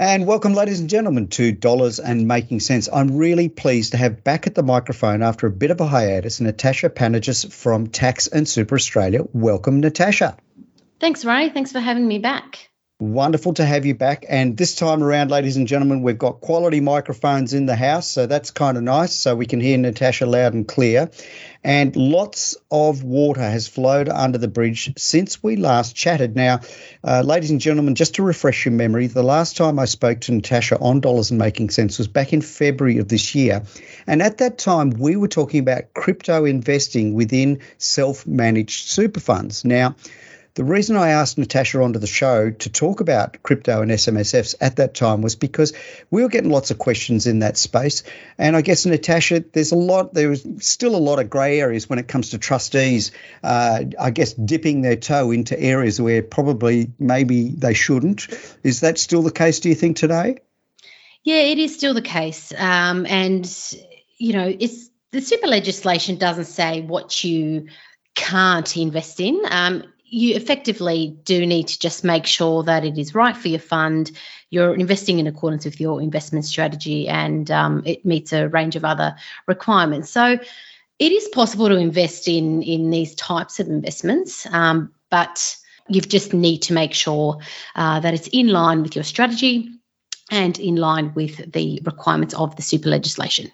And welcome, ladies and gentlemen, to Dollars and Making Sense. I'm really pleased to have back at the microphone after a bit of a hiatus Natasha Panagis from Tax and Super Australia. Welcome, Natasha. Thanks, Ray. Thanks for having me back. Wonderful to have you back. And this time around, ladies and gentlemen, we've got quality microphones in the house. So that's kind of nice. So we can hear Natasha loud and clear. And lots of water has flowed under the bridge since we last chatted. Now, uh, ladies and gentlemen, just to refresh your memory, the last time I spoke to Natasha on Dollars and Making Sense was back in February of this year. And at that time, we were talking about crypto investing within self managed super funds. Now, the reason I asked Natasha onto the show to talk about crypto and SMSFs at that time was because we were getting lots of questions in that space. And I guess, Natasha, there's a lot, there is still a lot of grey areas when it comes to trustees, uh, I guess, dipping their toe into areas where probably maybe they shouldn't. Is that still the case, do you think, today? Yeah, it is still the case. Um, and, you know, it's the super legislation doesn't say what you can't invest in. Um, you effectively do need to just make sure that it is right for your fund. You're investing in accordance with your investment strategy and um, it meets a range of other requirements. So it is possible to invest in, in these types of investments, um, but you just need to make sure uh, that it's in line with your strategy and in line with the requirements of the super legislation.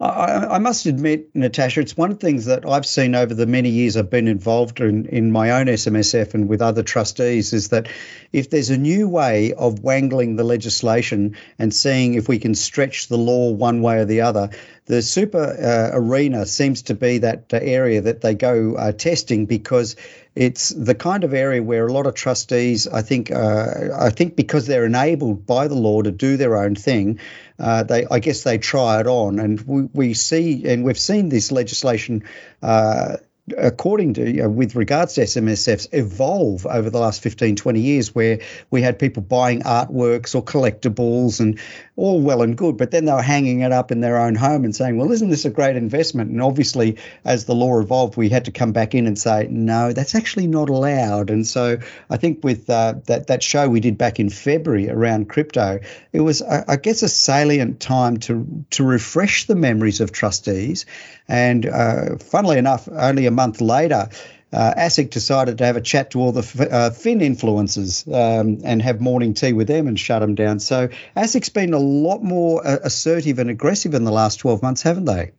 I, I, must admit, Natasha, it's one of the things that I've seen over the many years I've been involved in, in my own SMSF and with other trustees is that if there's a new way of wangling the legislation and seeing if we can stretch the law one way or the other, the super uh, arena seems to be that uh, area that they go uh, testing because it's the kind of area where a lot of trustees, I think, uh, I think because they're enabled by the law to do their own thing, uh, they, I guess, they try it on, and we, we see, and we've seen this legislation uh, according to you know, with regards to SMSFs evolve over the last 15 20 years where we had people buying artworks or collectibles and all well and good but then they were hanging it up in their own home and saying well isn't this a great investment? And obviously as the law evolved we had to come back in and say no that's actually not allowed. And so I think with uh, that that show we did back in February around crypto it was I, I guess a salient time to to refresh the memories of trustees and uh, funnily enough only a month later, uh, ASIC decided to have a chat to all the uh, Fin influencers um, and have morning tea with them and shut them down. So ASIC's been a lot more uh, assertive and aggressive in the last 12 months, haven't they?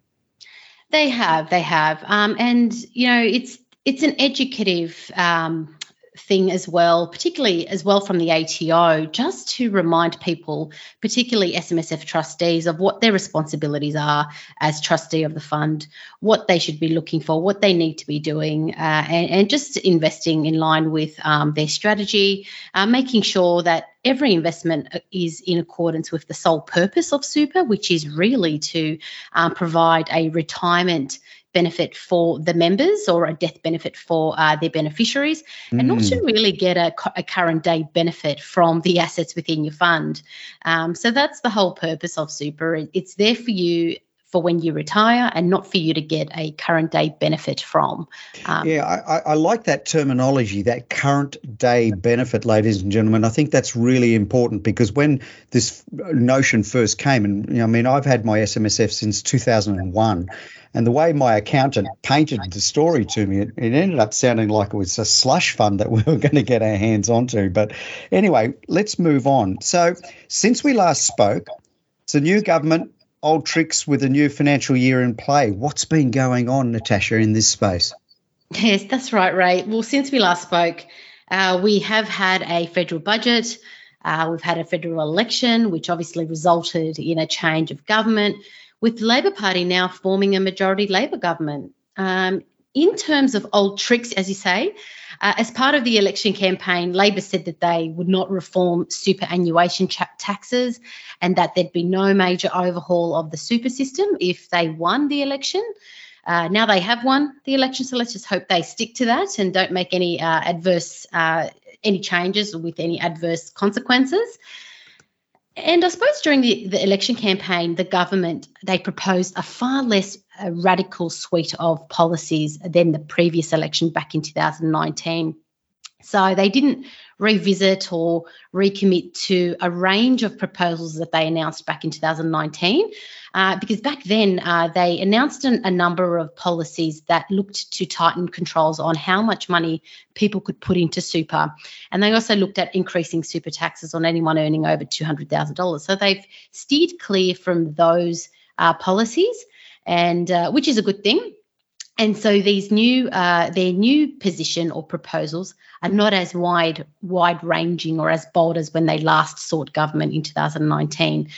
They have, they have. Um, and, you know, it's it's an educative um, thing as well, particularly as well from the ATO, just to remind people, particularly SMSF trustees, of what their responsibilities are as trustee of the fund, what they should be looking for, what they need to be doing, uh, and, and, just investing in line with um, their strategy, uh, making sure that every investment is in accordance with the sole purpose of super, which is really to um, provide a retirement benefit for the members or a death benefit for uh, their beneficiaries, mm. and not to mm. really get a, a, current day benefit from the assets within your fund. Um, so that's the whole purpose of super. It's there for you for when you retire and not for you to get a current day benefit from. Um, yeah, I, I, like that terminology, that current day benefit, ladies and gentlemen. I think that's really important because when this notion first came, and you know, I mean, I've had my SMSF since 2001. And the way my accountant painted the story to me, it, it, ended up sounding like it was a slush fund that we were going to get our hands onto. But anyway, let's move on. So, since we last spoke, it's a new government, old tricks with a new financial year in play. What's been going on, Natasha, in this space? Yes, that's right, Ray. Well, since we last spoke, uh, we have had a federal budget. Uh, we've had a federal election, which obviously resulted in a change of government with the Labor Party now forming a majority Labor government. Um, in terms of old tricks, as you say, uh, as part of the election campaign, Labor said that they would not reform superannuation taxes and that there'd be no major overhaul of the super system if they won the election. Uh, now they have won the election, so let's just hope they stick to that and don't make any uh, adverse uh, any changes with any adverse consequences. And I suppose during the, the election campaign, the government they proposed a far less uh, radical suite of policies than the previous election back in 2019. So they didn't revisit or recommit to a range of proposals that they announced back in 2019. Uh, because back then uh, they announced an, a number of policies that looked to tighten controls on how much money people could put into super. And they also looked at increasing super taxes on anyone earning over $200,000. So they've steered clear from those uh, policies, and uh, which is a good thing. And so these new uh, their new position or proposals are not as wide wide ranging or as bold as when they last sought government in 2019.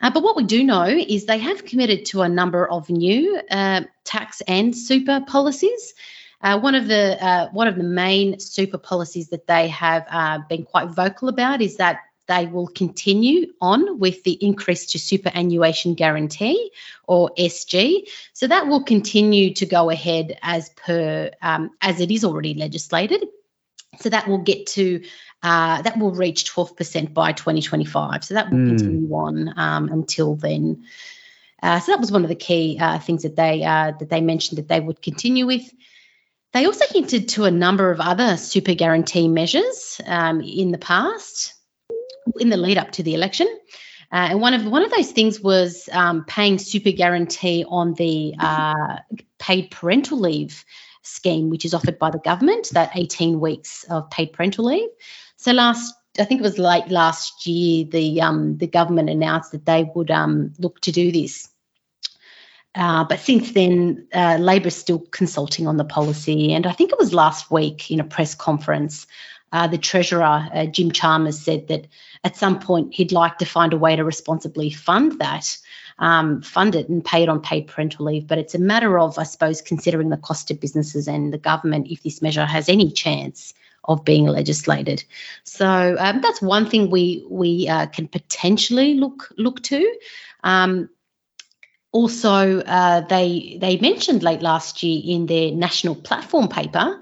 Uh, but what we do know is they have committed to a number of new uh, tax and super policies. Uh, one of the uh, one of the main super policies that they have uh, been quite vocal about is that they will continue on with the increase to superannuation guarantee or SG. So that will continue to go ahead as per um, as it is already legislated. So that will get to uh, that will reach 12% by 2025. So that will mm. continue on um, until then. Uh, so that was one of the key uh, things that they uh, that they mentioned that they would continue with. They also hinted to a number of other super guarantee measures um, in the past in the lead up to the election. Uh, and one of one of those things was um, paying super guarantee on the uh, paid parental leave scheme, which is offered by the government, that 18 weeks of paid parental leave. So last, I think it was late last year, the um, the government announced that they would um, look to do this. Uh, but since then, uh, Labor is still consulting on the policy. And I think it was last week in a press conference, uh, the Treasurer, uh, Jim Chalmers, said that at some point he'd like to find a way to responsibly fund that, um, fund it and pay it on paid parental leave. But it's a matter of, I suppose, considering the cost to businesses and the government if this measure has any chance of being legislated. So um, that's one thing we we uh, can potentially look look to. Um, also, uh, they they mentioned late last year in their national platform paper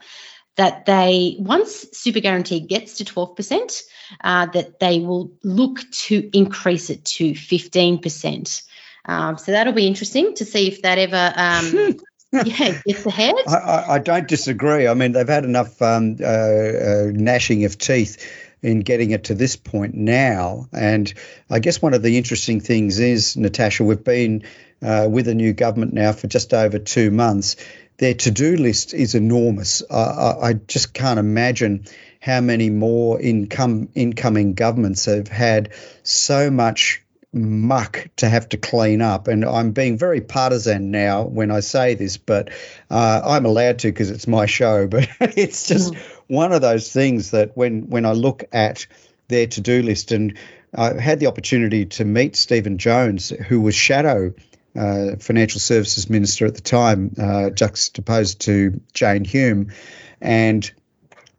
that they once super guarantee gets to 12% uh, that they will look to increase it to 15% um, so that'll be interesting to see if that ever um, yeah gets ahead. I, I, don't disagree. I mean they've had enough um, uh, uh, gnashing of teeth in getting it to this point now. And i guess one of the interesting things is natasha we've been uh, with a new government now for just over two months their to-do list is enormous. I, I just can't imagine how many more income incoming governments have had so much muck to have to clean up. And I'm being very partisan now when I say this, but uh, I'm allowed to because it's my show. But it's just mm. one of those things that when when I look at their to-do list and I had the opportunity to meet Stephen Jones, who was shadow uh, financial services minister at the time, uh, juxtaposed to Jane Hume, and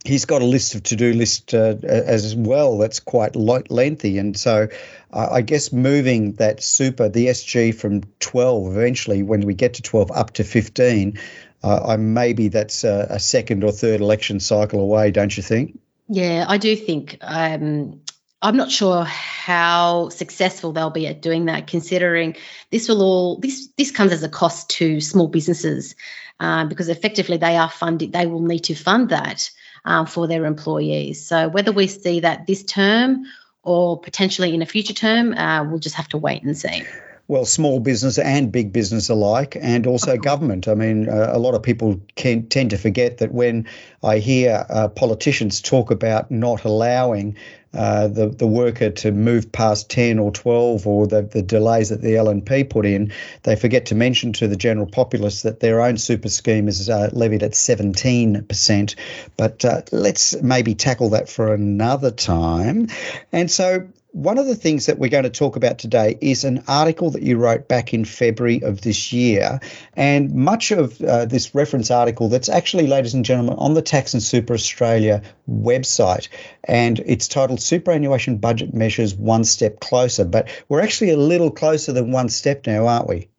he's got a list of to-do list uh, as well that's quite lengthy. And so uh, i guess moving that super the sg from 12 eventually when we get to 12 up to 15 uh, I, maybe that's a, a, second or third election cycle away don't you think? Yeah i do think um, I'm not sure how successful they'll be at doing that, considering this will all this this comes as a cost to small businesses uh, because effectively they are funded. They will need to fund that um, for their employees. So whether we see that this term or potentially in a future term, uh, we'll just have to wait and see well, small business and big business alike, and also government. I mean, uh, a lot of people can tend to forget that when I hear uh, politicians talk about not allowing uh, the the worker to move past 10 or 12 or the, the delays that the LNP put in, they forget to mention to the general populace that their own super scheme is uh, levied at 17%. But uh, let's maybe tackle that for another time. And so one of the things that we're going to talk about today is an article that you wrote back in February of this year. And much of uh, this reference article that's actually, ladies and gentlemen, on the Tax and Super Australia website. And it's titled Superannuation Budget Measures One Step Closer. But we're actually a little closer than one step now, aren't we?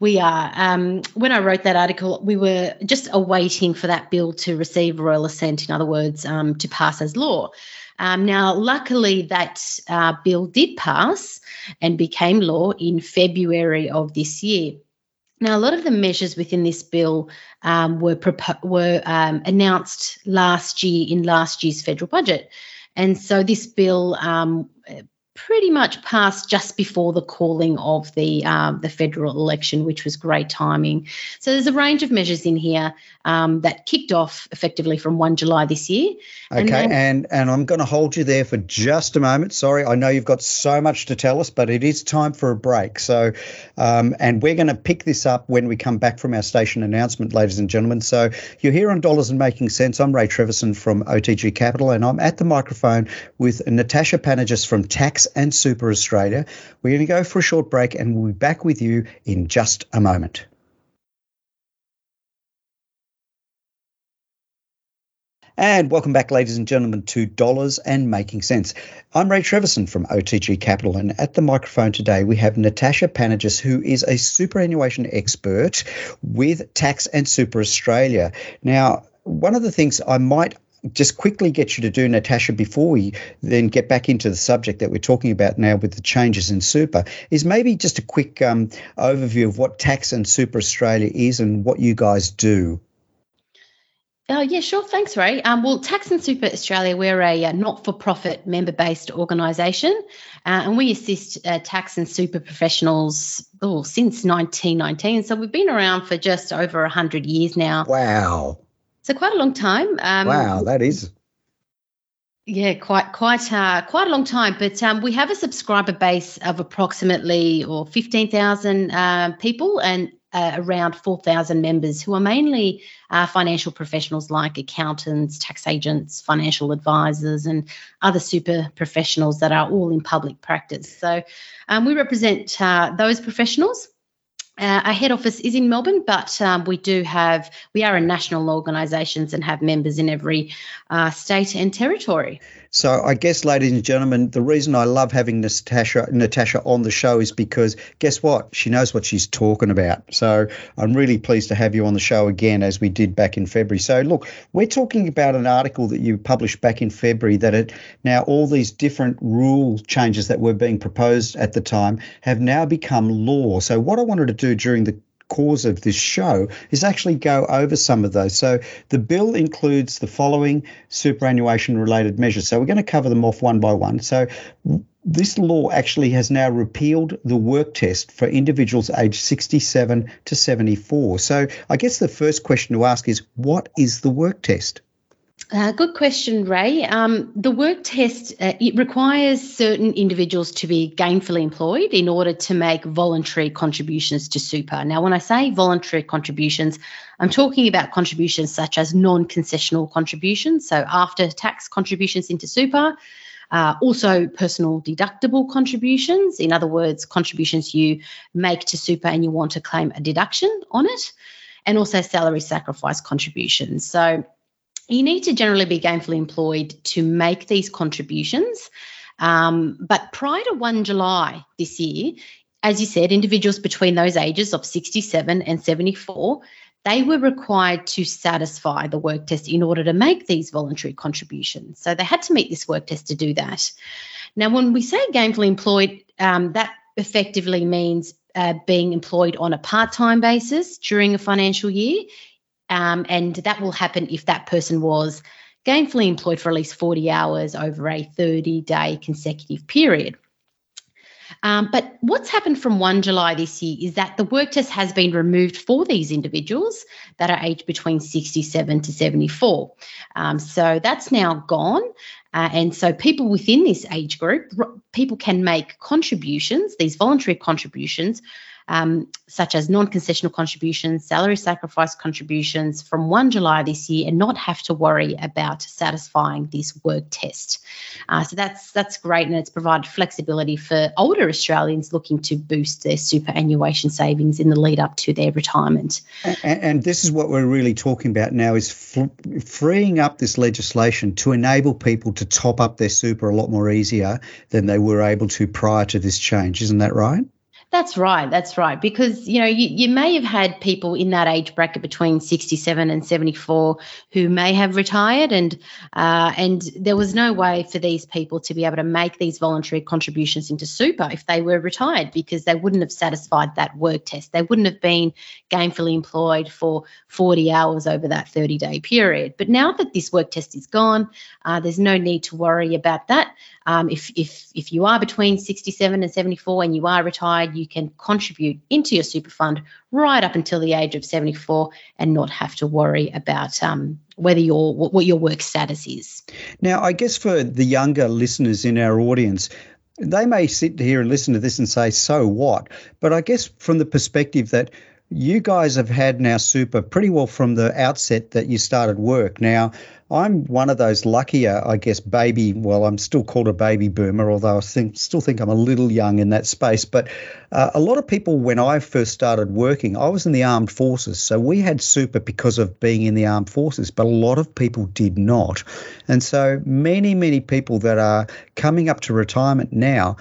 We are. Um, when I wrote that article, we were just awaiting for that bill to receive royal assent, in other words, um, to pass as law. Um, now, luckily, that uh, bill did pass and became law in February of this year. Now, a lot of the measures within this bill um, were were um, announced last year in last year's federal budget, and so this bill um, pretty much passed just before the calling of the um, the federal election, which was great timing. So there's a range of measures in here um, that kicked off effectively from 1 July this year. Okay, and then, and, and I'm going to hold you there for just a moment. Sorry, I know you've got so much to tell us, but it is time for a break. So, um, and we're going to pick this up when we come back from our station announcement, ladies and gentlemen. So you're here on Dollars and Making Sense. I'm Ray Treverson from OTG Capital, and I'm at the microphone with Natasha Panagis from Tax and Super Australia. We're going to go for a short break and we'll be back with you in just a moment. And welcome back, ladies and gentlemen, to Dollars and Making Sense. I'm Ray Treverson from OTG Capital, and at the microphone today we have Natasha Panagis, who is a superannuation expert with Tax and Super Australia. Now, one of the things I might just quickly get you to do, Natasha, before we then get back into the subject that we're talking about now with the changes in super, is maybe just a quick um, overview of what Tax and Super Australia is and what you guys do. Oh, yeah, sure. Thanks, Ray. Um, well, Tax and Super Australia, we're a, a not for profit member based organisation uh, and we assist uh, tax and super professionals oh, since 1919. So we've been around for just over 100 years now. Wow. So quite a long time. Um, wow, that is. Yeah, quite quite uh, quite a long time. But um, we have a subscriber base of approximately or fifteen thousand uh, people and uh, around four thousand members who are mainly uh, financial professionals like accountants, tax agents, financial advisors, and other super professionals that are all in public practice. So um, we represent uh, those professionals. Uh, our head office is in Melbourne, but um, we do have, we are a national organisation and have members in every uh, state and territory. So I guess, ladies and gentlemen, the reason I love having Natasha Natasha on the show is because guess what? She knows what she's talking about. So I'm really pleased to have you on the show again, as we did back in February. So look, we're talking about an article that you published back in February that it now all these different rule changes that were being proposed at the time have now become law. So what I wanted to do during the cause of this show is actually go over some of those. So the bill includes the following superannuation related measures. So we're going to cover them off one by one. So this law actually has now repealed the work test for individuals aged 67 to 74. So I guess the first question to ask is what is the work test? Uh, good question, Ray. Um, the work test uh, it requires certain individuals to be gainfully employed in order to make voluntary contributions to super. Now, when I say voluntary contributions, I'm talking about contributions such as non-concessional contributions, so after tax contributions into super. Uh, also, personal deductible contributions. In other words, contributions you make to super and you want to claim a deduction on it, and also salary sacrifice contributions. So, you need to generally be gainfully employed to make these contributions. Um, but prior to 1 July this year, as you said, individuals between those ages of 67 and 74, they were required to satisfy the work test in order to make these voluntary contributions. So they had to meet this work test to do that. Now, when we say gainfully employed, um, that effectively means uh, being employed on a part time basis during a financial year um, and that will happen if that person was gainfully employed for at least 40 hours over a 30 day consecutive period. Um, but what's happened from 1 July this year is that the work test has been removed for these individuals that are aged between 67 to 74. Um, so that's now gone. Uh, and so people within this age group, people can make contributions, these voluntary contributions, um, such as non concessional contributions, salary sacrifice contributions from 1 July this year and not have to worry about satisfying this work test. Uh, so that's that's great and it's provided flexibility for older Australians looking to boost their superannuation savings in the lead up to their retirement. And, and this is what we're really talking about now is freeing up this legislation to enable people to top up their super a lot more easier than they were able to prior to this change. Isn't that right? That's right. That's right. Because, you know, you, you may have had people in that age bracket between 67 and 74 who may have retired and uh, and there was no way for these people to be able to make these voluntary contributions into super if they were retired because they wouldn't have satisfied that work test. They wouldn't have been gainfully employed for 40 hours over that 30 day period. But now that this work test is gone, uh, there's no need to worry about that. Um, if, if, if you are between 67 and 74 and you are retired, you can contribute into your super fund right up until the age of 74 and not have to worry about um, whether your what your work status is. Now, I guess for the younger listeners in our audience, they may sit here and listen to this and say, "So what?" But I guess from the perspective that you guys have had now super pretty well from the outset that you started work. Now, I'm one of those luckier, I guess, baby. Well, I'm still called a baby boomer, although I think, still think I'm a little young in that space. But uh, a lot of people, when I first started working, I was in the armed forces, so we had super because of being in the armed forces. But a lot of people did not, and so many, many people that are coming up to retirement now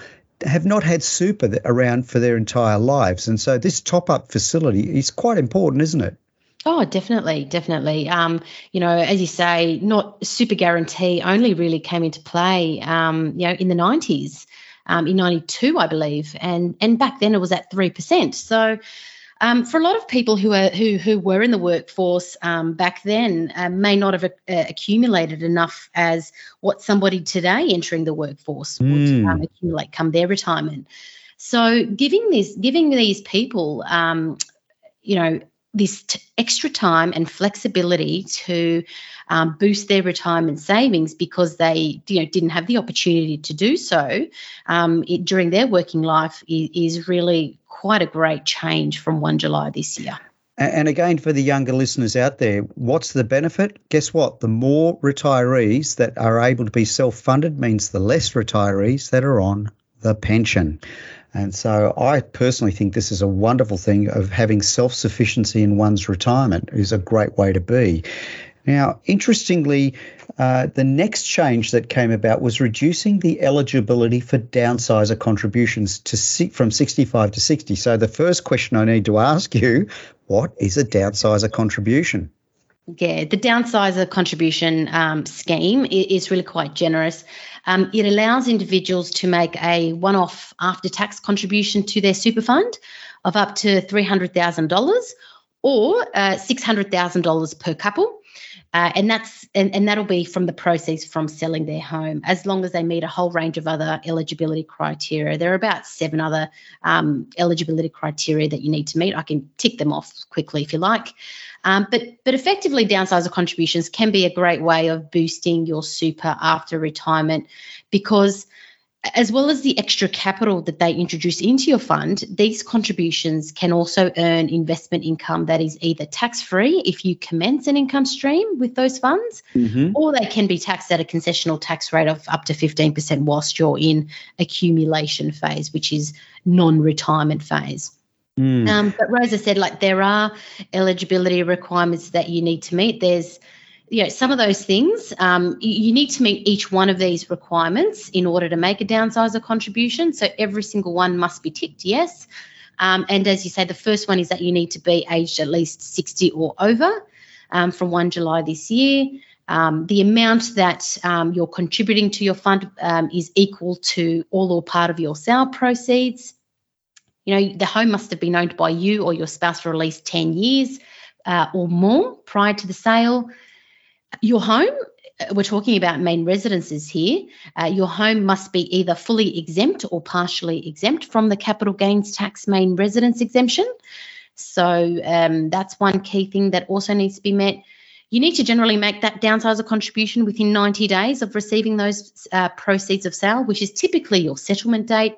have not had super around for their entire lives, and so this top-up facility is quite important, isn't it? Oh, definitely, definitely. Um, you know, as you say, not super guarantee only really came into play, um, you know, in the nineties, um, in ninety two, I believe, and and back then it was at three percent. So. Um, for a lot of people who are who who were in the workforce um, back then, uh, may not have uh, accumulated enough as what somebody today entering the workforce mm. would hmm. um, accumulate come their retirement. So, giving this giving these people, um, you know, this t- extra time and flexibility to um, boost their retirement savings because they you know didn't have the opportunity to do so um, it, during their working life is, is, really quite a great change from 1 July this year. And again, for the younger listeners out there, what's the benefit? Guess what? The more retirees that are able to be self funded means the less retirees that are on the pension. And so I personally think this is a wonderful thing of having self sufficiency in one's retirement is a great way to be. Now, interestingly, uh, the next change that came about was reducing the eligibility for downsizer contributions to from 65 to 60. So the first question I need to ask you, what is a downsizer contribution? Yeah, the downsizer contribution um, scheme is really quite generous. Um, it allows individuals to make a one off after tax contribution to their super fund of up to $300,000 or uh, $600,000 per couple. Uh, and that's and, and that'll be from the proceeds from selling their home. As long as they meet a whole range of other eligibility criteria there are about seven other um, eligibility criteria that you need to meet. I can tick them off quickly if you like. Um, but but effectively, downsizer contributions can be a great way of boosting your super after retirement because as well as the extra capital that they introduce into your fund, these contributions can also earn investment income that is either tax free if you commence an income stream with those funds, mm-hmm. or they can be taxed at a concessional tax rate of up to 15% whilst you're in accumulation phase, which is non retirement phase. Mm. Um, but Rosa said, like, there are eligibility requirements that you need to meet. There's, you know, some of those things, um, you, need to meet each one of these requirements in order to make a downsizer contribution. So every single one must be ticked, yes. Um, and as you say, the first one is that you need to be aged at least 60 or over um, from 1 July this year. Um, the amount that um, you're contributing to your fund um, is equal to all or part of your sale proceeds. You know, the home must have been owned by you or your spouse for at least 10 years uh, or more prior to the sale. Your home, uh, we're talking about main residences here, uh, your home must be either fully exempt or partially exempt from the capital gains tax main residence exemption. So um, that's one key thing that also needs to be met. You need to generally make that downsizer contribution within 90 days of receiving those uh, proceeds of sale, which is typically your settlement date.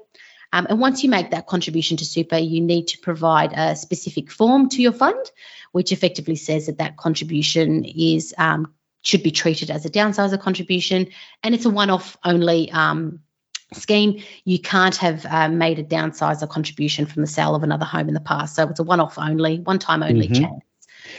Um, and once you make that contribution to super, you need to provide a specific form to your fund, which effectively says that that contribution is um, should be treated as a downsizer contribution, and it's a one-off only um, scheme. You can't have uh, made a downsizer contribution from the sale of another home in the past, so it's a one-off only, one-time only mm-hmm. chance.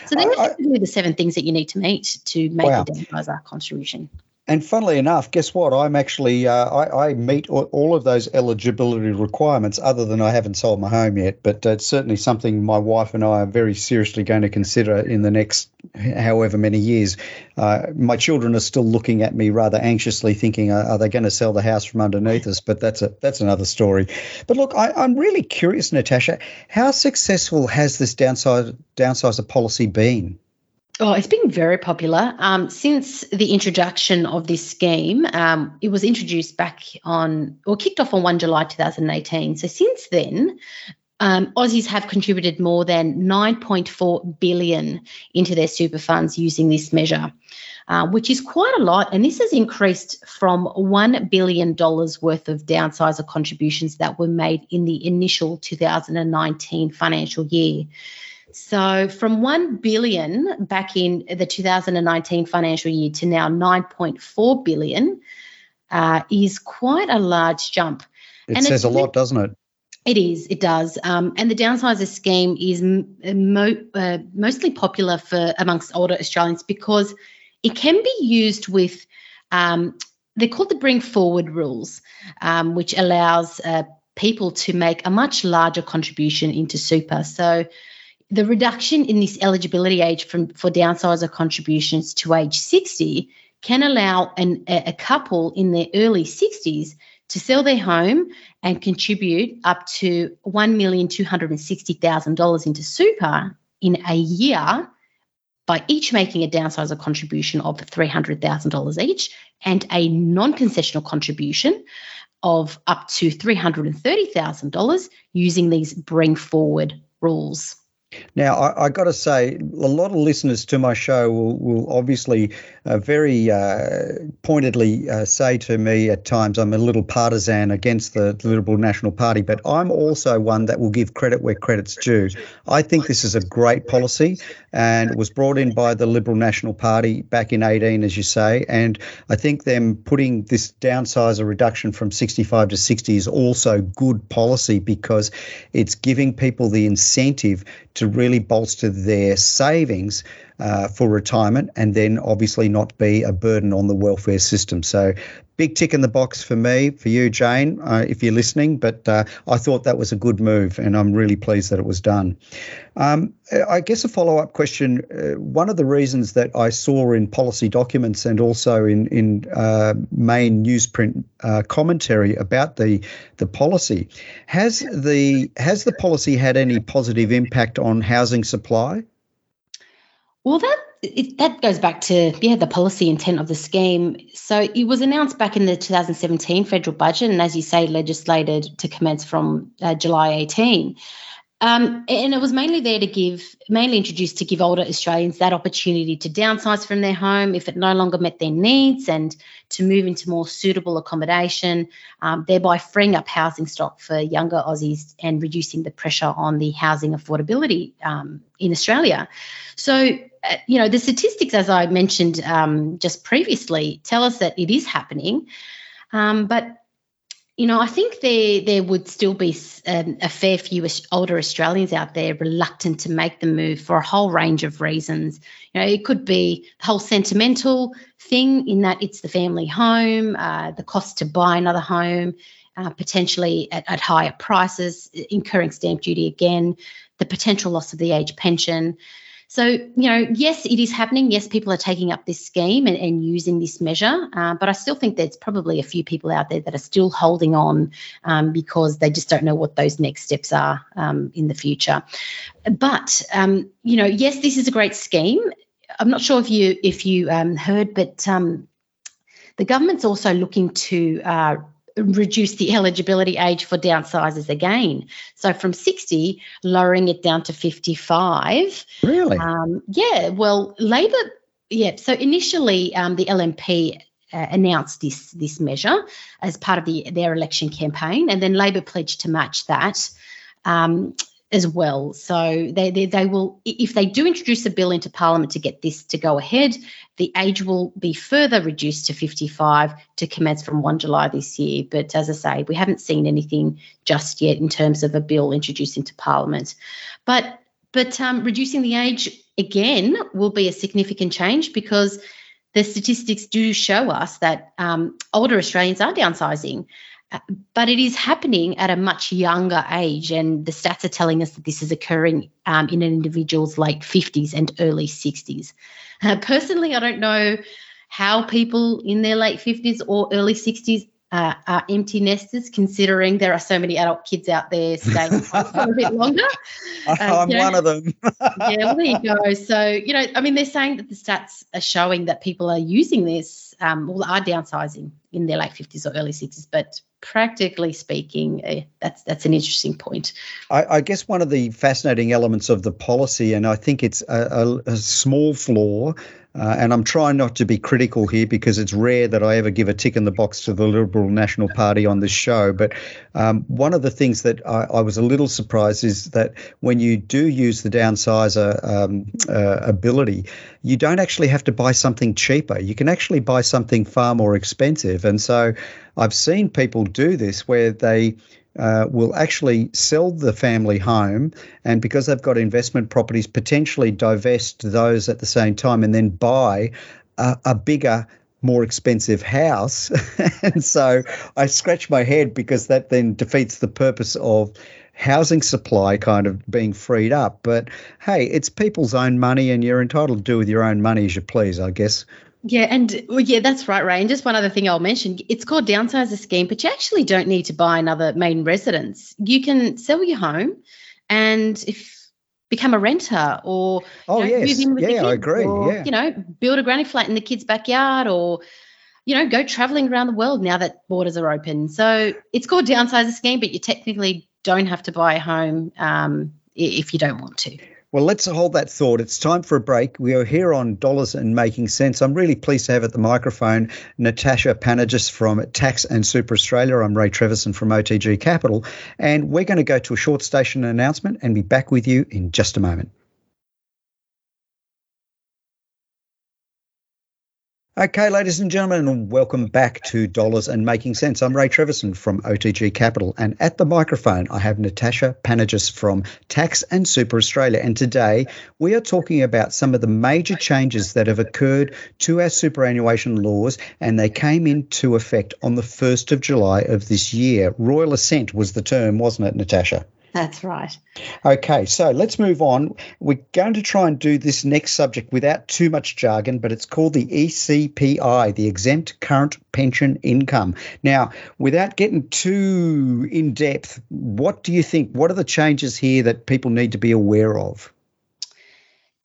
So they're the seven things that you need to meet to make wow. a downsizer contribution. And funnily enough, guess what? I'm actually uh, I, I, meet all of those eligibility requirements. Other than I haven't sold my home yet, but it's certainly something my wife and I are very seriously going to consider in the next however many years. Uh, my children are still looking at me rather anxiously, thinking, "Are they going to sell the house from underneath us?" But that's a that's another story. But look, I, I'm really curious, Natasha, how successful has this downside downsizer policy been? Oh, it's been very popular. Um, since the introduction of this scheme, um, it was introduced back on, or kicked off on 1 July 2018. So since then, um, Aussies have contributed more than 9.4 billion into their super funds using this measure, uh, which is quite a lot. And this has increased from $1 billion worth of downsizer contributions that were made in the initial 2019 financial year. So from 1 billion back in the 2019 financial year to now 9.4 billion uh, is quite a large jump. It and says a lot, doesn't it? It is, it does. Um, and the downsizer scheme is mo- uh, mostly popular for amongst older Australians because it can be used with, um, they're called the bring forward rules, um, which allows uh, people to make a much larger contribution into super. So the reduction in this eligibility age from, for downsizer contributions to age 60 can allow an, a couple in their early 60s to sell their home and contribute up to $1,260,000 into super in a year by each making a downsizer contribution of $300,000 each and a non concessional contribution of up to $330,000 using these bring forward rules. Now, I, I got to say, a lot of listeners to my show will, will obviously uh, very uh, pointedly uh, say to me at times I'm a little partisan against the Liberal National Party, but I'm also one that will give credit where credit's due. I think this is a great policy and it was brought in by the Liberal National Party back in 18, as you say. And I think them putting this downsizer reduction from 65 to 60 is also good policy because it's giving people the incentive to really bolster their savings uh, for retirement and then obviously not be a burden on the welfare system. So, big tick in the box for me, for you, Jane, uh, if you're listening. But uh, I thought that was a good move and I'm really pleased that it was done. Um, I guess a follow up question uh, one of the reasons that I saw in policy documents and also in, in uh, main newsprint uh, commentary about the, the policy has the, has the policy had any positive impact on housing supply? Well, that it, that goes back to yeah the policy intent of the scheme. So it was announced back in the 2017 federal budget, and as you say, legislated to commence from uh, July 18. Um, and it was mainly there to give, mainly introduced to give older Australians that opportunity to downsize from their home if it no longer met their needs and to move into more suitable accommodation, um, thereby freeing up housing stock for younger Aussies and reducing the pressure on the housing affordability um, in Australia. So, uh, you know, the statistics, as I mentioned um, just previously, tell us that it is happening. Um, but you know, I think there there would still be um, a fair few older Australians out there reluctant to make the move for a whole range of reasons. You know, it could be the whole sentimental thing in that it's the family home, uh, the cost to buy another home, uh, potentially at, at higher prices, incurring stamp duty again, the potential loss of the age pension. So, you know, yes, it is happening. Yes, people are taking up this scheme and, and using this measure, uh, but I still think there's probably a few people out there that are still holding on um, because they just don't know what those next steps are um, in the future. But, um, you know, yes, this is a great scheme. I'm not sure if you if you um, heard, but um, the government's also looking to uh, reduce the eligibility age for downsizers again. So from 60, lowering it down to 55. Really? Um, yeah. Well, Labor, yeah. So initially, um, the LNP uh, announced this this measure as part of the their election campaign, and then Labor pledged to match that. Um, as well. So they, they, they will, if they do introduce a bill into Parliament to get this to go ahead, the age will be further reduced to 55 to commence from 1 July this year. But as I say, we haven't seen anything just yet in terms of a bill introduced into Parliament. But but um, reducing the age again will be a significant change because the statistics do show us that um, older Australians are downsizing, but it is happening at a much younger age. And the stats are telling us that this is occurring um, in an individual's late 50s and early 60s. Uh, personally, I don't know how people in their late 50s or early 60s uh, are empty nesters, considering there are so many adult kids out there staying for a bit longer. Uh, I'm know, one of them. yeah, well, there you go. So, you know, I mean, they're saying that the stats are showing that people are using this, um, well, are downsizing in their late 50s or early 60s, but practically speaking, uh, that's that's an interesting point. I, I, guess one of the fascinating elements of the policy, and I think it's a, a, a small flaw, uh, and I'm trying not to be critical here because it's rare that I ever give a tick in the box to the Liberal National Party on this show. But um, one of the things that I, I, was a little surprised is that when you do use the downsizer um, uh, ability, you don't actually have to buy something cheaper. You can actually buy something far more expensive. And so I've seen people do this where they uh, will actually sell the family home and because they've got investment properties, potentially divest those at the same time and then buy a, a bigger more expensive house. and so I scratch my head because that then defeats the purpose of housing supply kind of being freed up. But hey, it's people's own money and you're entitled to do with your own money as you please, I guess. Yeah, and well, yeah, that's right, Ray. And just one other thing I'll mention: it's called downsizer scheme, but you actually don't need to buy another main residence. You can sell your home, and if become a renter or oh you know, yes, yeah, I agree. Or, yeah, you know, build a granny flat in the kids' backyard, or you know, go traveling around the world now that borders are open. So it's called downsizer scheme, but you technically don't have to buy a home um, if you don't want to. Well, let's hold that thought. It's time for a break. We are here on Dollars and Making Sense. I'm really pleased to have at the microphone Natasha Panagis from Tax and Super Australia. I'm Ray Treverson from OTG Capital. And we're going to go to a short station announcement and be back with you in just a moment. Okay, ladies and gentlemen, and welcome back to Dollars and Making Sense. I'm Ray Treverson from OTG Capital, and at the microphone, I have Natasha Panagis from Tax and Super Australia. And today, we are talking about some of the major changes that have occurred to our superannuation laws, and they came into effect on the 1st of July of this year. Royal assent was the term, wasn't it, Natasha? That's right. Okay, so let's move on. We're going to try and do this next subject without too much jargon, but it's called the ECPI, the Exempt Current Pension Income. Now, without getting too in depth, what do you think? What are the changes here that people need to be aware of?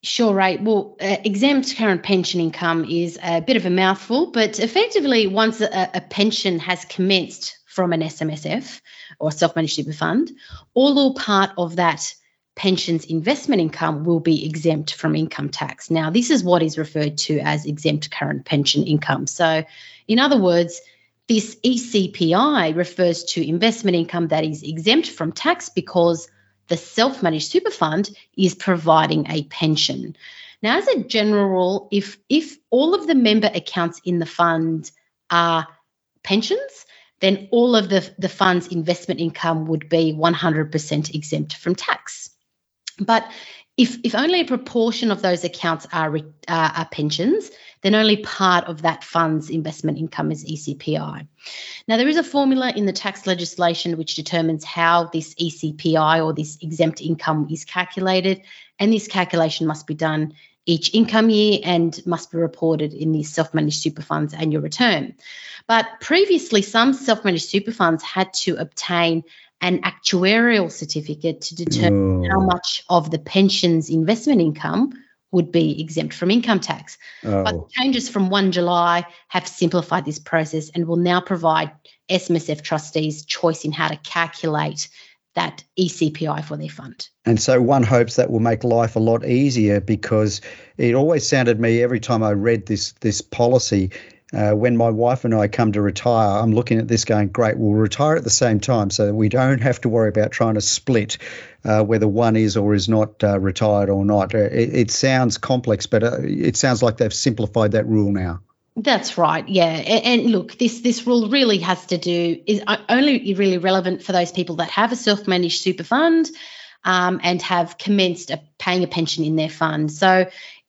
Sure, right. Well, uh, exempt current pension income is a bit of a mouthful, but effectively, once a, a pension has commenced from an SMSF or self managed super fund, all or part of that pension's investment income will be exempt from income tax. Now, this is what is referred to as exempt current pension income. So, in other words, this ECPI refers to investment income that is exempt from tax because the self managed super fund is providing a pension. Now, as a general rule, if, if all of the member accounts in the fund are pensions, then all of the, the fund's investment income would be 100% exempt from tax. But if, if only a proportion of those accounts are, uh, are pensions, then only part of that fund's investment income is ECPI. Now, there is a formula in the tax legislation which determines how this ECPI or this exempt income is calculated, and this calculation must be done each income year and must be reported in the self managed super fund's annual return. But previously, some self managed super funds had to obtain an actuarial certificate to determine oh. how much of the pension's investment income would be exempt from income tax. Oh. But changes from 1 July have simplified this process and will now provide SMSF trustees choice in how to calculate that ECPI for their fund. And so one hopes that will make life a lot easier because it always sounded me every time I read this this policy. Uh, when my wife and I come to retire, I'm looking at this going, great, we'll retire at the same time so we don't have to worry about trying to split uh, whether one is or is not uh, retired or not. Uh, it, it, sounds complex, but uh, it sounds like they've simplified that rule now. That's right. Yeah. And, and, look, this this rule really has to do is only really relevant for those people that have a self-managed super fund um, and have commenced a, paying a pension in their fund. So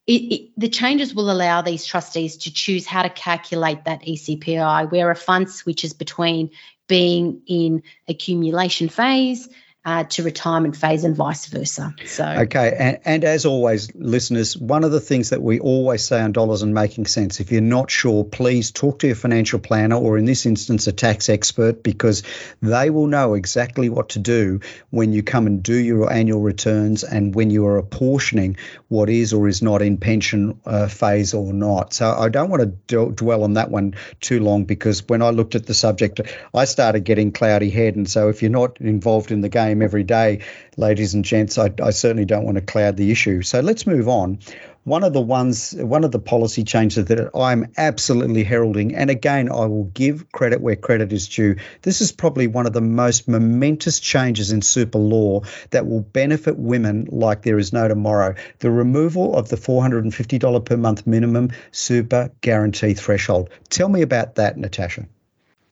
it, it, the changes will allow these trustees to choose how to calculate that ECPI, where a fund switches between being in accumulation phase uh, to retirement phase and vice versa. So okay, and, and, as always, listeners, one of the things that we always say on dollars and making sense. If you're not sure, please talk to your financial planner, or in this instance, a tax expert, because they will know exactly what to do when you come and do your annual returns and when you are apportioning what is or is not in pension uh, phase or not. So I don't want to d- dwell on that one too long because when I looked at the subject, I started getting cloudy head, and so if you're not involved in the game every day, ladies and gents. I, I certainly don't want to cloud the issue. So let's move on one of the ones, one of the policy changes that I'm absolutely heralding, and again, I will give credit where credit is due. This is probably one of the most momentous changes in super law that will benefit women like there is no tomorrow. The removal of the $450 per month minimum super guarantee threshold. Tell me about that, Natasha.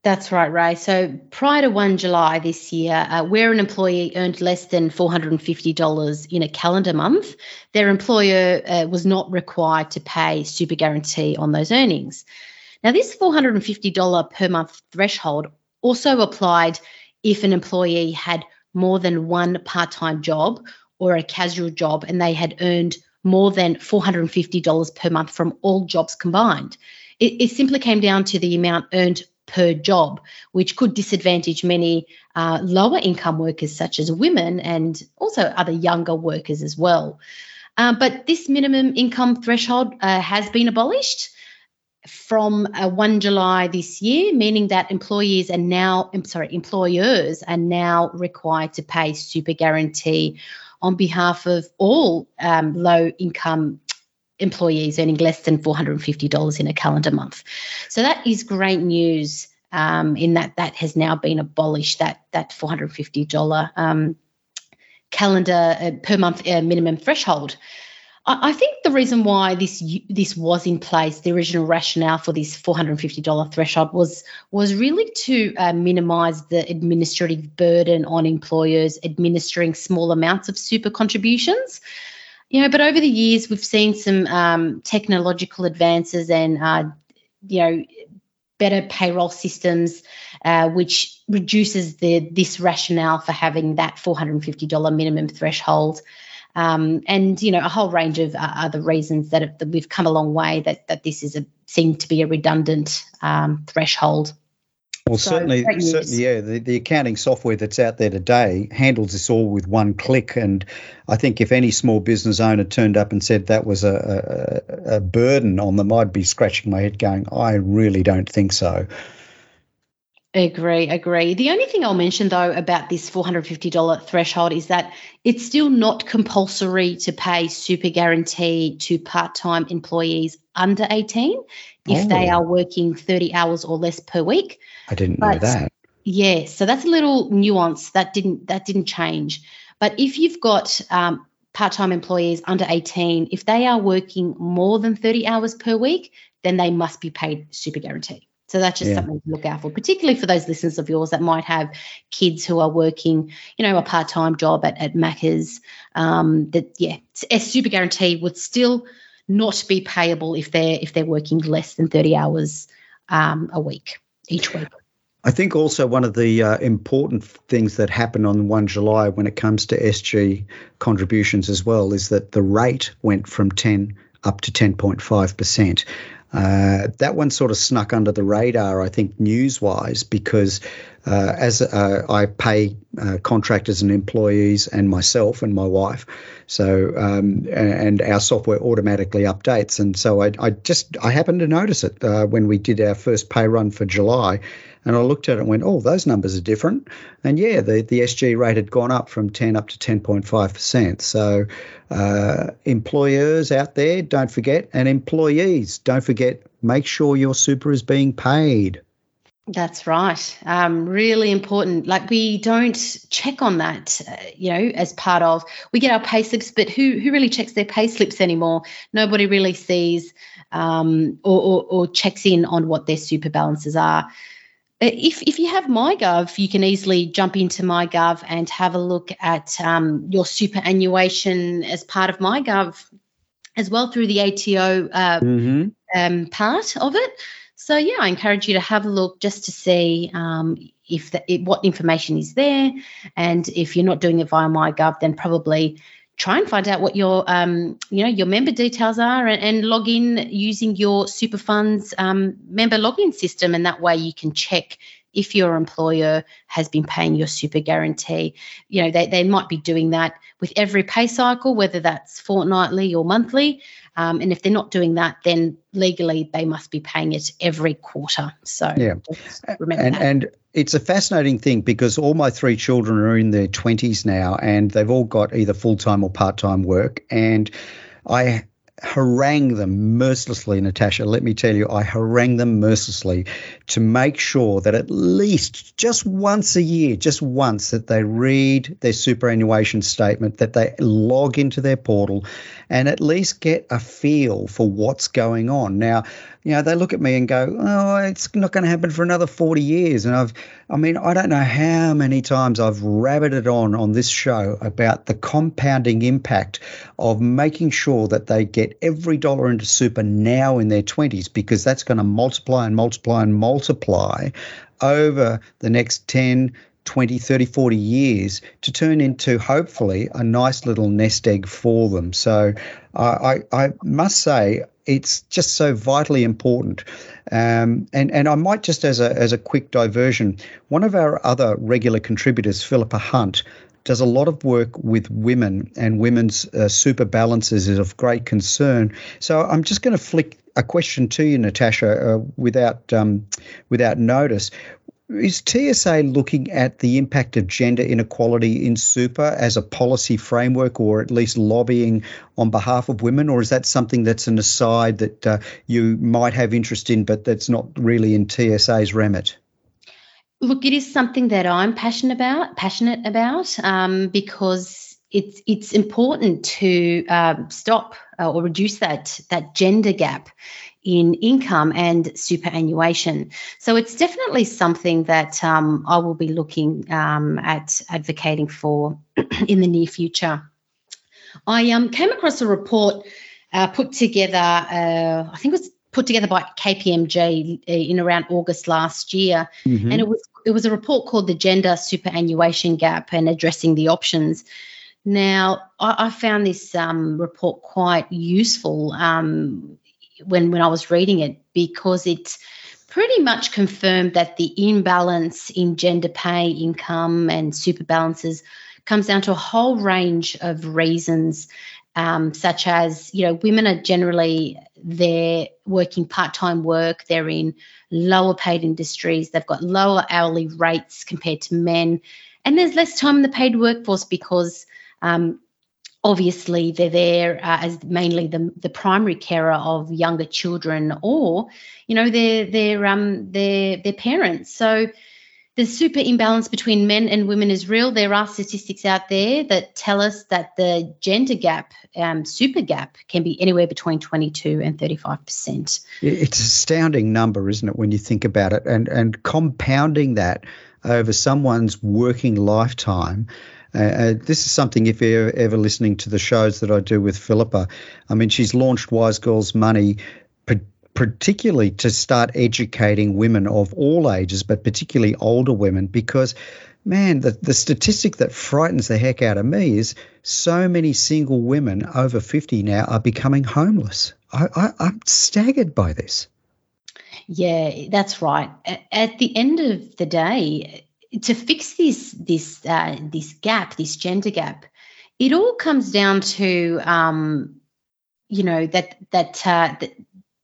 That's right, Ray. So prior to 1 July this year, uh, where an employee earned less than $450 in a calendar month, their employer uh, was not required to pay super guarantee on those earnings. Now, this $450 per month threshold also applied if an employee had more than one part time job or a casual job and they had earned more than $450 per month from all jobs combined. It, it simply came down to the amount earned per job, which could disadvantage many uh, lower income workers, such as women and also other younger workers as well. Uh, but this minimum income threshold uh, has been abolished from uh, 1 July this year, meaning that employees are now, I'm sorry, employers are now required to pay super guarantee on behalf of all um, low income employees earning less than $450 in a calendar month. So that is great news um, in that that has now been abolished, that, that $450 um, calendar uh, per month uh, minimum threshold. I, think the reason why this this was in place, the original rationale for this $450 threshold was was really to uh, minimise the administrative burden on employers administering small amounts of super contributions. You know, but over the years, we've seen some um, technological advances and, uh, you know, better payroll systems, uh, which reduces the this rationale for having that $450 minimum threshold. Um, and you know a whole range of uh, other reasons that, that, we've come a long way that that this is a seemed to be a redundant um, threshold. Well, so, certainly, certainly, yeah. The, the accounting software that's out there today handles this all with one click, and I think if any small business owner turned up and said that was a, a, a burden on them, I'd be scratching my head, going, "I really don't think so." Agree, agree. The only thing I'll mention though about this $450 threshold is that it's still not compulsory to pay super guarantee to part time employees under 18 if oh. they are working 30 hours or less per week. I didn't but, know that. Yeah, so that's a little nuance that didn't that didn't change. But if you've got um, part-time employees under 18, if they are working more than 30 hours per week, then they must be paid super guarantee. So that's just yeah. something to look out for, particularly for those listeners of yours that might have kids who are working, you know, a part-time job at, at Macca's. Um, that yeah, a super guarantee would still not be payable if they're if they're working less than 30 hours um, a week each week. I think also one of the uh, important things that happened on 1 July when it comes to SG contributions as well is that the rate went from 10 up to 10.5%. Uh, that one sort of snuck under the radar, I think, news wise, because uh, as uh, I pay uh, contractors and employees and myself and my wife, so um, and our software automatically updates, and so I, I just I happened to notice it uh, when we did our first pay run for July, and I looked at it and went, oh, those numbers are different. And yeah, the, the SG rate had gone up from 10 up to 10.5%. So uh, employers out there, don't forget, and employees, don't forget, make sure your super is being paid. That's right. Um, really important. Like we don't check on that, uh, you know, as part of we get our pay slips, but who who really checks their pay slips anymore? Nobody really sees um, or, or, or checks in on what their super balances are. Uh, if, if you have MyGov, you can easily jump into MyGov and have a look at um, your superannuation as part of MyGov. as well through the ATO uh, mm-hmm. um, part of it. So yeah, I encourage you to have a look just to see um, if the, it, what information is there, and if you're not doing it via MyGov, then probably try and find out what your um, you know your member details are and, and log in using your super funds um, member login system and that way you can check if your employer has been paying your super guarantee. You know, they, they might be doing that with every pay cycle, whether that's fortnightly or monthly. Um, and if they're not doing that, then legally they must be paying it every quarter. So yeah, remember and, that. And it's a fascinating thing because all my three children are in their 20s now and they've all got either full time or part time work. And I harangue them mercilessly, Natasha. Let me tell you, I harangue them mercilessly to make sure that at least just once a year, just once, that they read their superannuation statement, that they log into their portal and at least get a feel for what's going on. Now, you know, they look at me and go, "Oh, it's not going to happen for another 40 years." And I've, I mean, I don't know how many times I've rabbited on on this show about the compounding impact of making sure that they get every dollar into super now in their 20s, because that's going to multiply and multiply and multiply over the next 10, 20, 30, 40 years to turn into hopefully a nice little nest egg for them. So I, I must say, it's just so vitally important. Um, and, and I might just, as a, as a quick diversion, one of our other regular contributors, Philippa Hunt, does a lot of work with women, and women's uh, super balances is of great concern. So I'm just going to flick a question to you, Natasha, uh, without um, without notice. Is TSA looking at the impact of gender inequality in super as a policy framework or at least lobbying on behalf of women? Or is that something that's an aside that uh, you might have interest in, but that's not really in TSA's remit? Look, it is something that I'm passionate about, passionate about, um, because it's it's important to uh, stop uh, or reduce that that gender gap in income and superannuation. So it's definitely something that um, I will be looking um, at advocating for in the near future. I um, came across a report uh, put together, uh, I think it was put together by KPMG uh, in around August last year, mm-hmm. and it was it was a report called the Gender Superannuation Gap and addressing the options. Now, I, I found this um, report quite useful um, when when I was reading it because it pretty much confirmed that the imbalance in gender pay, income, and super balances comes down to a whole range of reasons, um, such as you know women are generally they're working part-time work, they're in lower paid industries, they've got lower hourly rates compared to men, and there's less time in the paid workforce because um, obviously they're there uh, as mainly the, the primary carer of younger children or you know their their um their their parents. So the super imbalance between men and women is real. There are statistics out there that tell us that the gender gap um, super gap can be anywhere between 22 and 35 percent. It's an astounding number isn't it when you think about it? And and compounding that over someone's working lifetime uh, uh, this is something, if you're ever listening to the shows that I do with Philippa, I mean, she's launched Wise Girls Money particularly to start educating women of all ages, but particularly older women, because man, the, the statistic that frightens the heck out of me is so many single women over 50 now are becoming homeless. I, I, I'm staggered by this. Yeah, that's right. At the end of the day, to fix this this uh, this gap, this gender gap, it all comes down to um, you know that that, uh, that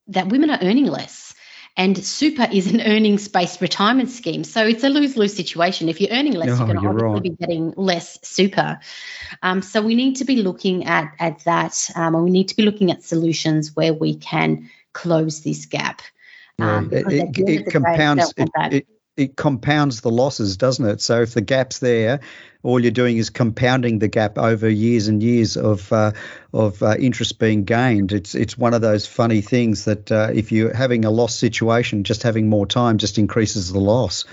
that women are earning less. And super is an earnings based retirement scheme. So it's a lose lose situation. If you're earning less, you're going to obviously be getting less super. Um, so we need to be looking at, at that. Um, and we need to be looking at solutions where we can close this gap. Um, it, it, it compounds. It, it compounds the losses, doesn't it? So if the gap's there, all you're doing is compounding the gap over years and years of uh, of uh, interest being gained. It's it's one of those funny things that uh, if you're having a loss situation, just having more time just increases the loss.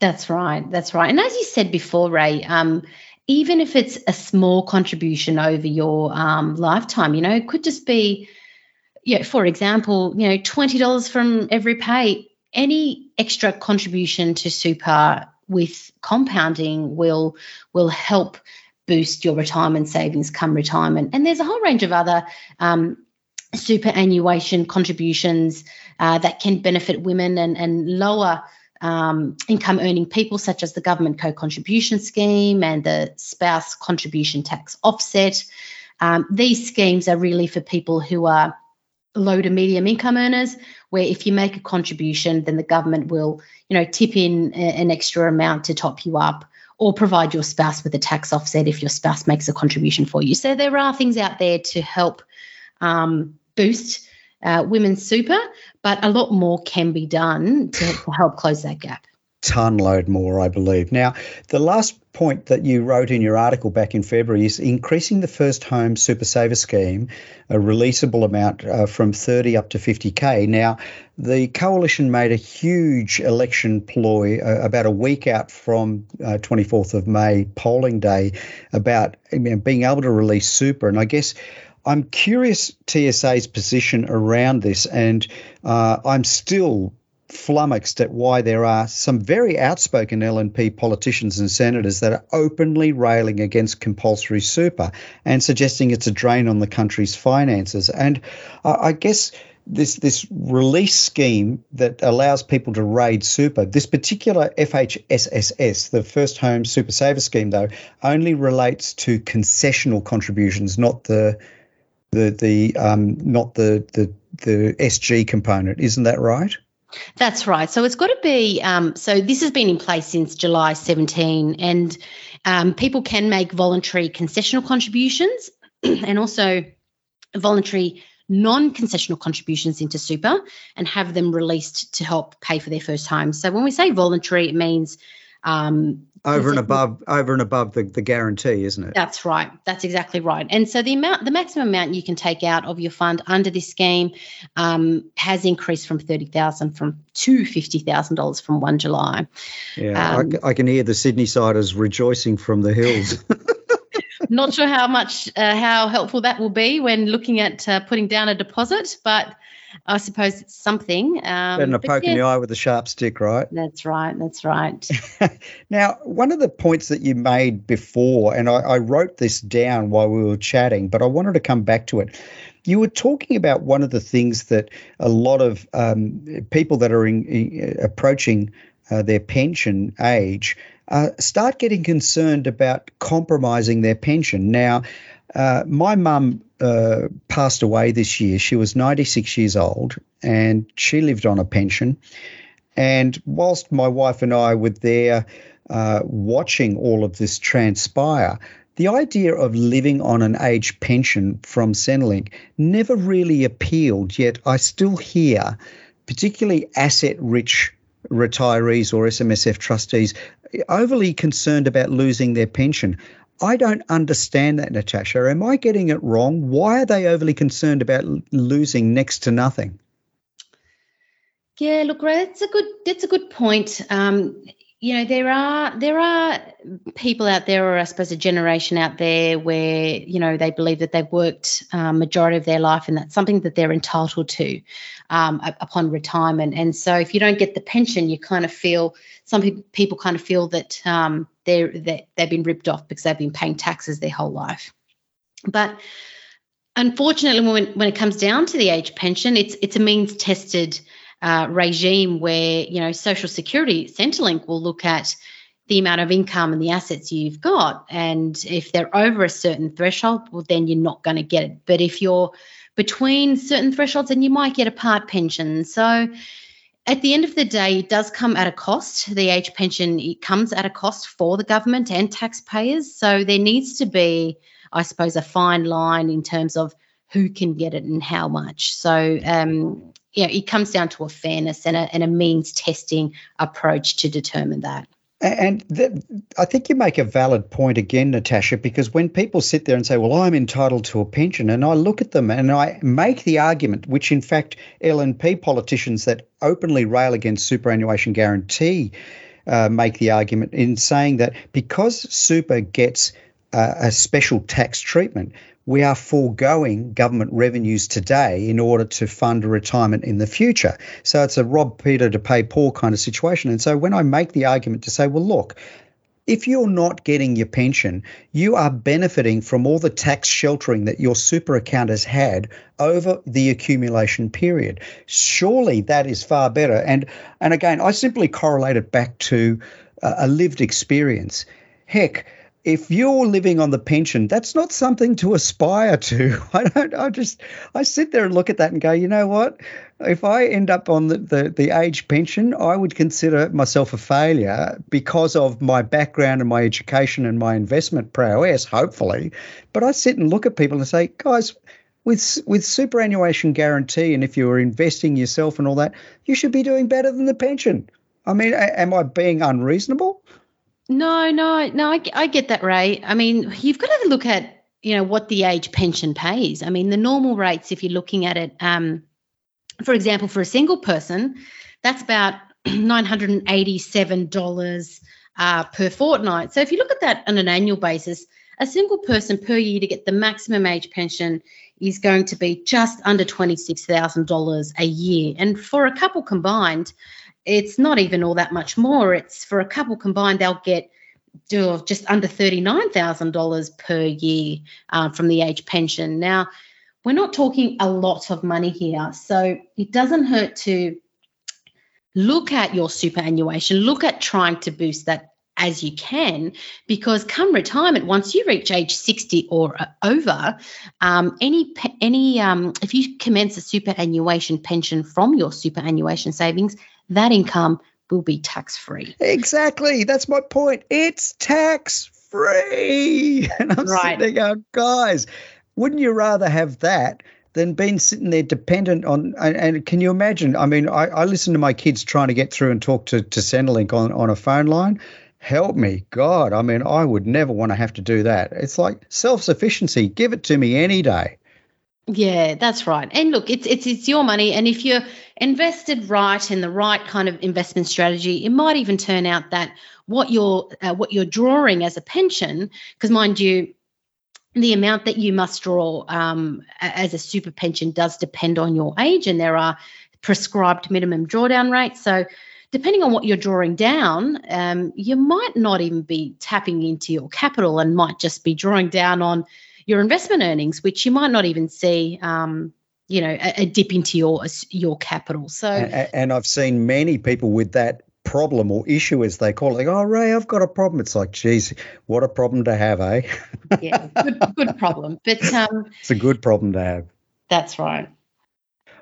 That's right. That's right. And as you said before, Ray, um, even if it's a small contribution over your um, lifetime, you know, it could just be, yeah, for example, you know, $20 from every pay. Any extra contribution to super with compounding will will help boost your retirement savings come retirement. And there's a whole range of other um, superannuation contributions uh, that can benefit women and, and lower um, income earning people, such as the government co contribution scheme and the spouse contribution tax offset. Um, these schemes are really for people who are low to medium income earners, where if you make a contribution, then the government will, you know, tip in an extra amount to top you up or provide your spouse with a tax offset if your spouse makes a contribution for you. So there are things out there to help um, boost uh, women's super, but a lot more can be done to, to help close that gap. Ton load more, I believe. Now, the last point that you wrote in your article back in February is increasing the first home super saver scheme, a releasable amount uh, from 30 up to 50k. Now, the coalition made a huge election ploy uh, about a week out from uh, 24th of May polling day about you know, being able to release super, and I guess I'm curious TSA's position around this, and uh, I'm still flummoxed at why there are some very outspoken LNP politicians and senators that are openly railing against compulsory super and suggesting it's a drain on the country's finances. And I guess this this release scheme that allows people to raid super. This particular FHSSS, the First Home Super Saver Scheme, though, only relates to concessional contributions, not the the the um, not the the the SG component. Isn't that right? That's right. So it's got to be. Um, so this has been in place since July 17, and um, people can make voluntary concessional contributions and also voluntary non-concessional contributions into super and have them released to help pay for their first home. So when we say voluntary, it means um, over and above over and above the, the guarantee isn't it? That's right. That's exactly right. And so the amount the maximum amount you can take out of your fund under this scheme um, has increased from 30000 from to $50000 from 1 july. Yeah um, I, I, can hear the sydney siders rejoicing from the hills. Not sure how much uh, how helpful that will be when looking at uh, putting down a deposit but I suppose it's something. Um, Better than a poke yeah, in the eye with a sharp stick, right? That's right. That's right. now, one of the points that you made before, and I, I wrote this down while we were chatting, but I wanted to come back to it. You were talking about one of the things that a lot of um, people that are in, in, approaching uh, their pension age uh, start getting concerned about compromising their pension. Now, uh, my mum uh, passed away this year. She was 96 years old and she lived on a pension. And whilst my wife and I were there uh, watching all of this transpire, the idea of living on an age pension from Centrelink never really appealed, yet I still hear, particularly asset rich retirees or SMSF trustees, overly concerned about losing their pension. I don't understand that, Natasha. Am I getting it wrong? Why are they overly concerned about losing next to nothing? Yeah, look, Ray, that's a good that's a good point. Um, you know, there are there are people out there, or I suppose a generation out there, where you know they believe that they've worked um, majority of their life, and that's something that they're entitled to um, upon retirement. And so, if you don't get the pension, you kind of feel some people kind of feel that um, they're that they've been ripped off because they've been paying taxes their whole life. But unfortunately, when when it comes down to the age pension, it's it's a means tested uh, regime where you know Social Security Centrelink will look at the amount of income and the assets you've got, and if they're over a certain threshold, well, then you're not going to get it. But if you're between certain thresholds, then you might get a part pension. So at the end of the day, it does come at a cost. The age pension it comes at a cost for the government and taxpayers. So there needs to be, I suppose, a fine line in terms of who can get it and how much. So um, yeah, it comes down to a fairness and a, and a means testing approach to determine that. And I think you make a valid point again, Natasha, because when people sit there and say, Well, I'm entitled to a pension, and I look at them and I make the argument, which in fact LNP politicians that openly rail against superannuation guarantee uh, make the argument in saying that because super gets uh, a special tax treatment, we are foregoing government revenues today in order to fund a retirement in the future. So it's a rob Peter to pay Paul kind of situation. And so when I make the argument to say, well, look, if you're not getting your pension, you are benefiting from all the tax sheltering that your super account has had over the accumulation period. Surely that is far better. And and again, I simply correlate it back to a lived experience. Heck, if you're living on the pension, that's not something to aspire to. I don't. I just I sit there and look at that and go, you know what? If I end up on the, the, the age pension, I would consider myself a failure because of my background and my education and my investment prowess, hopefully. But I sit and look at people and say, guys, with with superannuation guarantee, and if you're investing yourself and all that, you should be doing better than the pension. I mean, am I being unreasonable? No, no, no. I, I get that, Ray. I mean, you've got to look at you know what the age pension pays. I mean, the normal rates, if you're looking at it, um, for example, for a single person, that's about nine hundred and eighty-seven dollars uh, per fortnight. So if you look at that on an annual basis, a single person per year to get the maximum age pension is going to be just under twenty-six thousand dollars a year, and for a couple combined it's not even all that much more. It's for a couple combined, they'll get just under $39,000 per year uh, from the age pension. Now, we're not talking a lot of money here. So it doesn't hurt to look at your superannuation, look at trying to boost that as you can, because come retirement, once you reach age 60 or over, um, any any um, if you commence a superannuation pension from your superannuation savings, that income will be tax free. Exactly. That's my point. It's tax free. And I'm right. sitting there going, guys, wouldn't you rather have that than being sitting there dependent on? And, and can you imagine? I mean, I, I, listen to my kids trying to get through and talk to, to Centrelink on, on a phone line. Help me, God. I mean, I would never want to have to do that. It's like self sufficiency. Give it to me any day. Yeah, that's right. And look, it's it's it's your money, and if you're invested right in the right kind of investment strategy, it might even turn out that what you're uh, what you're drawing as a pension, because mind you, the amount that you must draw um, as a super pension does depend on your age, and there are prescribed minimum drawdown rates. So, depending on what you're drawing down, um, you might not even be tapping into your capital, and might just be drawing down on your investment earnings, which you might not even see. Um, you know, a, a, dip into your your capital. So, and, and I've seen many people with that problem or issue, as they call it. Like, oh, Ray, I've got a problem. It's like, geez, what a problem to have, eh? yeah, good, good problem. But um, it's a good problem to have. That's right.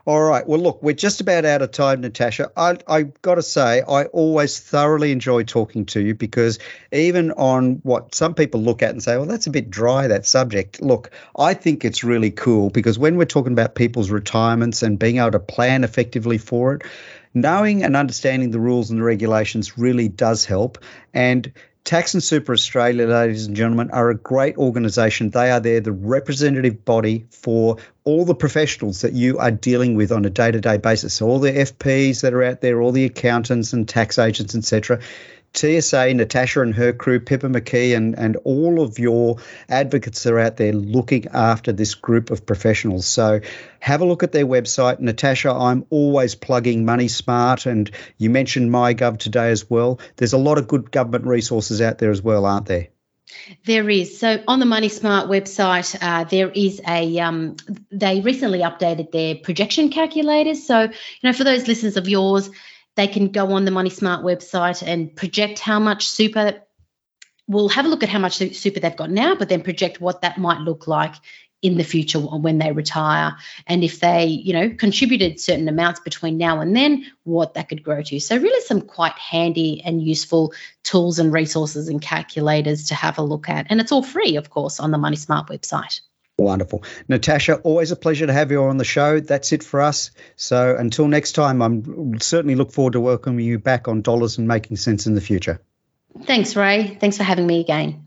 All right. Well, look, we're just about out of time, Natasha. I I got to say, I always thoroughly enjoy talking to you because even on what some people look at and say, well, that's a bit dry that subject. Look, I think it's really cool because when we're talking about people's retirements and being able to plan effectively for it, knowing and understanding the rules and the regulations really does help. And Tax and Super Australia, ladies and gentlemen, are a great organisation. They are there, the representative body for all the professionals that you are dealing with on a day-to-day basis. So all the FPs that are out there, all the accountants and tax agents, etc. TSA, Natasha and her crew, Pippa McKee, and, and all of your advocates are out there looking after this group of professionals. So have a look at their website. Natasha, I'm always plugging Money Smart, and you mentioned MyGov today as well. There's a lot of good government resources out there as well, aren't there? There is. So on the Money Smart website, uh, there is a. Um, they recently updated their projection calculators. So you know, for those listeners of yours they can go on the Money Smart website and project how much super. We'll have a look at how much super they've got now, but then project what that might look like in the future when they retire. And if they you know contributed certain amounts between now and then what that could grow to. So really some quite handy and useful tools and resources and calculators to have a look at. And it's all free of course on the money smart website Wonderful. Natasha, always a pleasure to have you on the show. That's it for us. So until next time, I'm certainly look forward to welcoming you back on Dollars and Making Sense in the future. Thanks, Ray. Thanks for having me again.